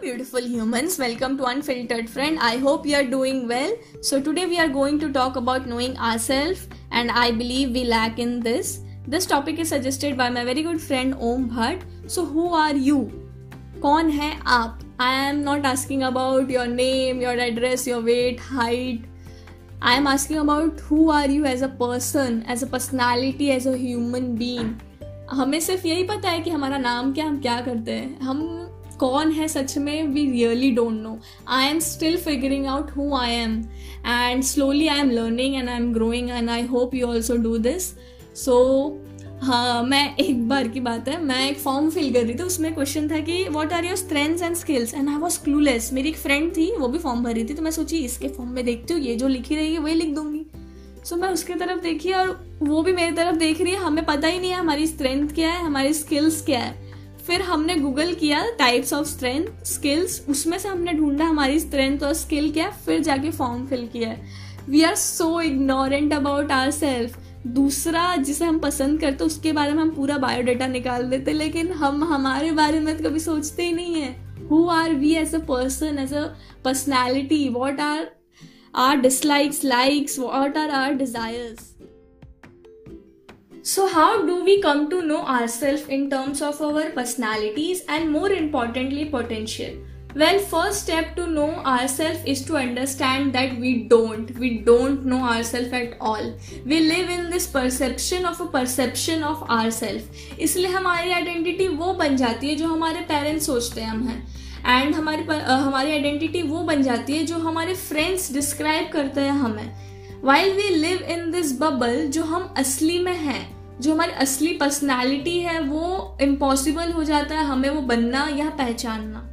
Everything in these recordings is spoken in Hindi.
Beautiful humans welcome to unfiltered friend I hope you are doing well so today we are going to talk about knowing our self and I believe we lack in this this topic is suggested by my very good friend Om Bhatt so who are you कौन है आप? I am not asking about your name your address your weight height I am asking about who are you as a person as a personality as a human being हमें सिर्फ़ यही पता है कि हमारा नाम क्या, हम क्या करते हैं। हम कौन है सच में we really don't know I am still figuring out who I am and slowly I am learning and I am growing and I hope you also do this so हाँ मैं एक बार की बात है मैं एक फॉर्म फिल कर रही थी उसमें क्वेश्चन था कि what are your strengths and skills and I was clueless मेरी एक फ्रेंड थी वो भी फॉर्म भर रही थी तो मैं सोची इसके फॉर्म में देखती हूँ ये जो लिखी रहेगी वही लिख दूँगी। सो so, मैं उसके तरफ़ देखी और वो भी मेरी तरफ़ देख रही है हमें पता ही नहीं है हमारी स्ट्रेंथ क्या है हमारी स्किल्स क्या है। फिर हमने गूगल किया टाइप्स ऑफ़ स्ट्रेंथ स्किल्स उसमें से हमने ढूंढा हमारी स्ट्रेंथ और स्किल क्या, फिर जाके फॉर्म फिल किया we are so ignorant about our self दूसरा जिसे हम पसंद करते उसके बारे में हम पूरा बायोडाटा निकाल देते लेकिन हम हमारे बारे में तो कभी सोचते ही नहीं है। Who are we as a person as a personality what are our dislikes likes what are our desires So, how do we come to know ourselves in terms of our personalities and more importantly, potential? Well, first step to know ourselves is to understand that we don't. We don't know ourselves at all. We live in this perception of a perception of ourselves. इसलिए हमारी आइडेंटिटी वो बन जाती है जो हमारे पेरेंट्स सोचते हैं हम हैं एंड हमारी हमारी आइडेंटिटी वो बन जाती है जो हमारे फ्रेंड्स डिस्क्राइब करते हैं हमें while we live in this bubble जो हम असली में हैं, जो हमारी असली पर्सनैलिटी है, वो इम्पॉसिबल हो जाता है हमें वो बनना या पहचानना।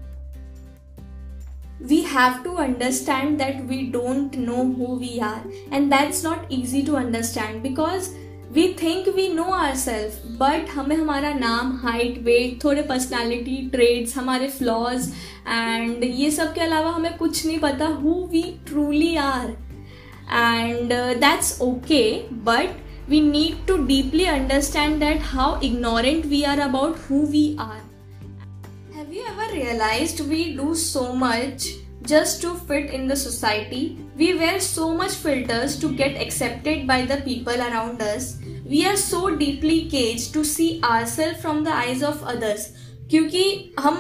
We we have to understand that we don't know who we are, and that's not easy to understand because we think we know ourselves, but हमें हमारा नाम हाइट वेट थोड़े पर्सनालिटी ट्रेड्स हमारे फ्लॉज एंड ये सब के अलावा हमें कुछ नहीं पता who we truly are And that's okay but we need to deeply understand that how ignorant we are about who we are you ever realized we do so much just to fit in the society? We wear so much filters to get accepted by the people around us. We are so deeply caged to see ourselves from the eyes of others. क्योंकि हम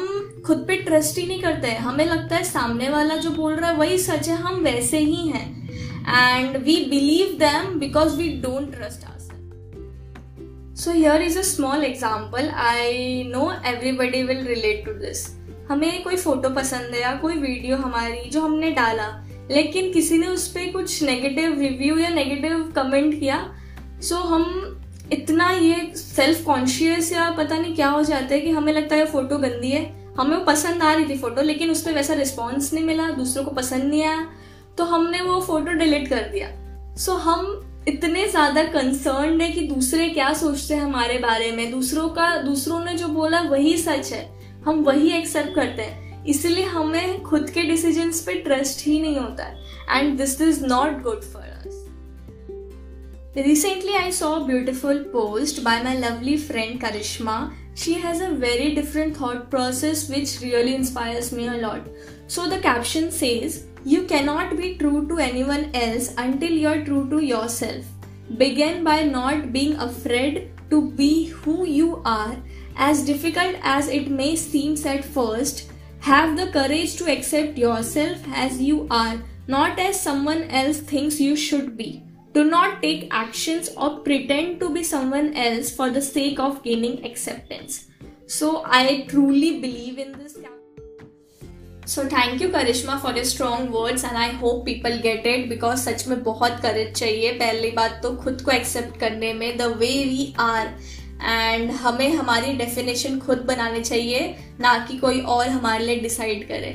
खुद पे ट्रस्ट ही नहीं करते हैं हमें लगता है सामने वाला जो बोल रहा है वही सच है हम वैसे ही हैं And we believe them because we don't trust so here is a small example I know everybody will relate to this हमें कोई फ़ोटो पसंद है या कोई वीडियो हमारी जो हमने डाला, लेकिन किसी ने उस पर कुछ नेगेटिव रिव्यू या नेगेटिव कमेंट किया सो so हम इतना ये सेल्फ कॉन्शियस या पता नहीं क्या हो जाता है कि हमें लगता है फ़ोटो गंदी है। हमें वो पसंद आ रही थी फ़ोटो लेकिन उस पर वैसा रिस्पॉन्स नहीं मिला, दूसरों को पसंद नहीं आया। तो हमने वो फ़ोटो डिलीट कर दिया। सो so, हम इतने ज़्यादा कंसर्न है कि दूसरे क्या सोचते हैं हमारे बारे में। दूसरों का दूसरों ने जो बोला वही सच है। हम वही एक्सेप्ट करते हैं। इसलिए हमें खुद के डिसीज़न पे ट्रस्ट ही नहीं होता है। And this is not good for us recently I saw beautiful post by my lovely friend Karishma she has a very different thought process which really inspires me a lot so the caption says You cannot be true to anyone else until you're true to yourself. Begin by not being afraid to be who you are. As difficult as it may seem at first, have the courage to accept yourself as you are, not as someone else thinks you should be. Do not take actions or pretend to be someone else for the sake of gaining acceptance. So, I truly believe in this. So thank you Karishma for your strong words and I hope people get it because सच में बहुत करेज चाहिए। पहली बात तो खुद को एक्सेप्ट करने में the way we are and हमें हमारी डेफिनेशन खुद बनानी चाहिए, ना कि कोई और हमारे लिए डिसाइड करे।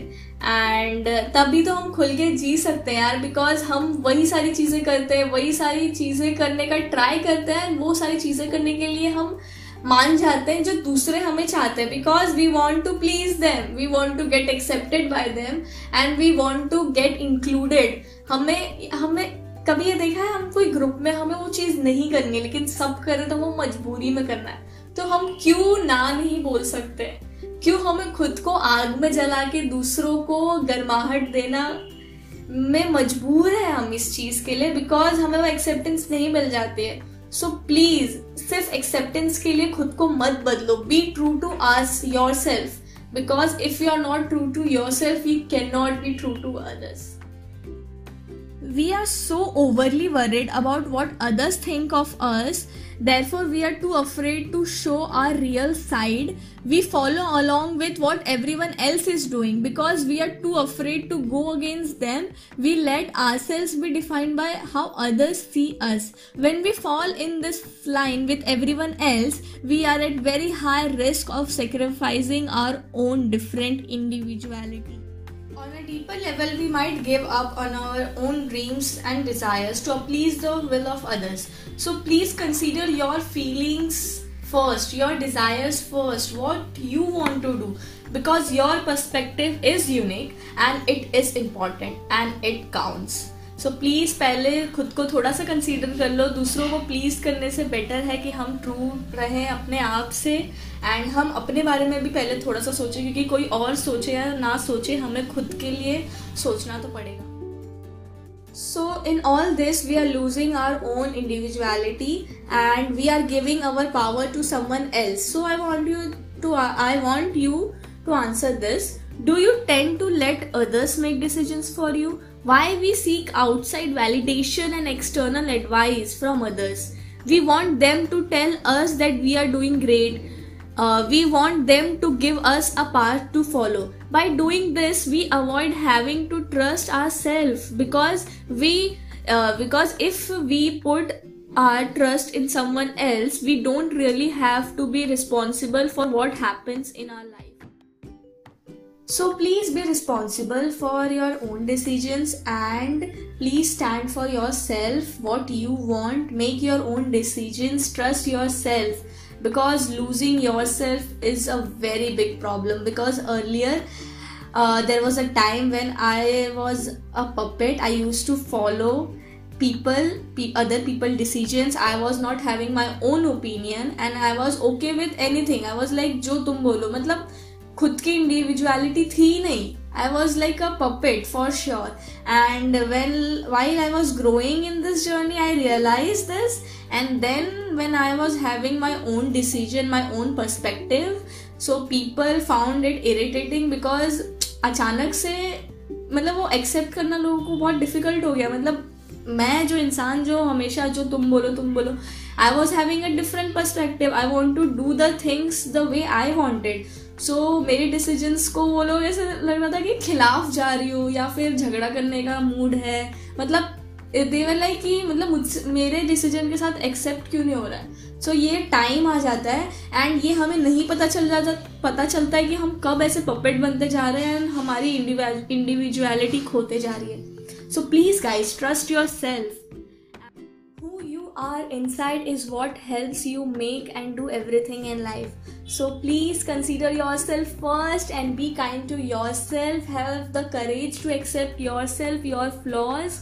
एंड तभी तो हम खुल के जी सकते हैं यार बिकॉज़ हम वही सारी चीज़ें करते हैं, वही सारी चीज़ें करने का ट्राई करते हैं, वो सारी चीज़ें करने के लिए हम मान जाते हैं जो दूसरे हमें चाहते हैं because we want to please them we want to get accepted by them and we want to get included हमें हमें, कभी ये देखा है, हम कोई ग्रुप में हमें वो चीज़ नहीं करनी है, लेकिन सब करे तो वो मजबूरी में करना है। तो हम क्यों ना नहीं बोल सकते? क्यों हमें खुद को आग में जला के दूसरों को गर्माहट देना में मजबूर है हम इस चीज़ के लिए? बिकॉज़ हमें वो एक्सेप्टेंस नहीं मिल जाती है। सो प्लीज़ सिर्फ़ एक्सेप्टेंस के लिए खुद को मत बदलो. Be true to us your self because if you are not true to your self you can not be true to others we are so overly worried about what others think of us therefore we are too afraid to show our real side. We follow along with what everyone else is doing. Because we are too afraid to go against them we let ourselves be defined by how others see us. When we fall in this line with everyone else we are at very high risk of sacrificing our own different individuality on a deeper level, we might give up on our own dreams and desires to please the will of others. So please consider your feelings first, your desires first, what you want to do because your perspective is unique and it is important and it counts. So so, please पहले खुद को थोड़ा सा कंसीडर कर लो। दूसरों को प्लीज़ करने से बेटर है कि हम ट्रू रहें अपने आप से। एंड हम अपने बारे में भी पहले थोड़ा सा सोचें क्योंकि कोई और सोचे या ना सोचे हमें खुद के लिए सोचना तो पड़ेगा। So in all this we are losing our own individuality and we are giving our power to someone else so I want you to I want you to answer this do you tend to let others make decision for you Why we seek outside validation and external advice from others? We want them to tell us that we are doing great. Uh, we want them to give us a path to follow. By doing this, we avoid having to trust ourselves because we uh, because if we put our trust in someone else, we don't really have to be responsible for what happens in our life. So please be responsible for your own decisions and please stand for yourself what you want. Make your own decisions. Trust yourself because losing yourself is a very big problem. Because earlier, uh, there was a time when I was a puppet. I used to follow people pe- other people decisions i was not having my own opinion and i was okay with anything i was like jo tum bolo matlab खुद की इंडिविजुअलिटी थी नहीं. I was like a puppet for sure and when while I was growing in this journey I realize this and then when I was having my own decision my own perspective so people found it irritating because अचानक से मतलब वो एक्सेप्ट करना लोगों को बहुत डिफ़िकल्ट हो गया. मतलब मैं जो इंसान जो, हमेशा जो तुम बोलो तुम बोलो I was having a different perspective I want to do the things the way I wanted so so, मेरे डिसीजंस को वो लोग ऐसे लग रहा था कि खिलाफ जा रही हूँ या फिर झगड़ा करने का मूड है। मतलब देवर लाइक कि मतलब मुझ मेरे डिसीज़न के साथ एक्सेप्ट क्यों नहीं हो रहा है? सो so, ये टाइम आ जाता है एंड ये हमें नहीं पता चल जाता पता चलता है कि हम कब ऐसे पपेट बनते जा रहे हैं एंड हमारी इंडिविजुअलिटी खोते जा रही है। So please guys trust your self are inside is what helps you make and do everything in life. So please consider yourself first and be kind to yourself. Have the courage to accept yourself, your flaws,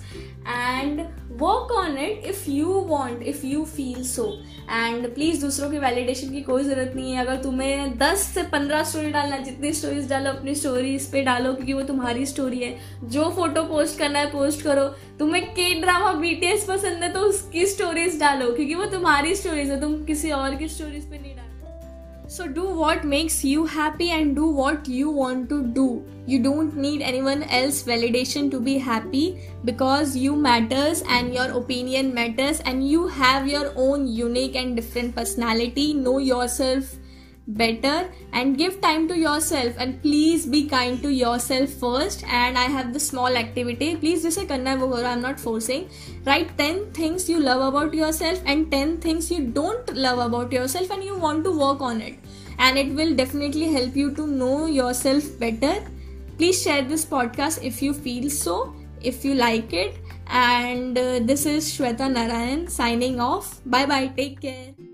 and work on it if you want if you feel so and please दूसरों की वैलिडेशन की कोई ज़रूरत नहीं है। अगर तुम्हें दस से पंद्रह स्टोरी डालना जितनी स्टोरीज डालो अपनी स्टोरीज पे डालो क्योंकि वो तुम्हारी स्टोरी है। जो फ़ोटो पोस्ट करना है पोस्ट करो। तुम्हें के ड्रामा बीटीएस पसंद है तो उसकी स्टोरीज डालो क्योंकि वो तुम्हारी स्टोरीज है। तुम किसी और की स्टोरीज पे नहीं So do what makes you happy and do what you want to do. You don't need anyone else validation to be happy because you matters and your opinion matters and you have your own unique and different personality. Know yourself better and give time to yourself and please be kind to yourself first. And i have the small activity. Please do say karna i'm not forcing. Write 10 things you love about yourself and 10 things you don't love about yourself and you want to work on it. And it will definitely help you to know yourself better. Please share this podcast if you feel so if you like it. And uh, this is shweta narayan signing off. Bye bye. Take care.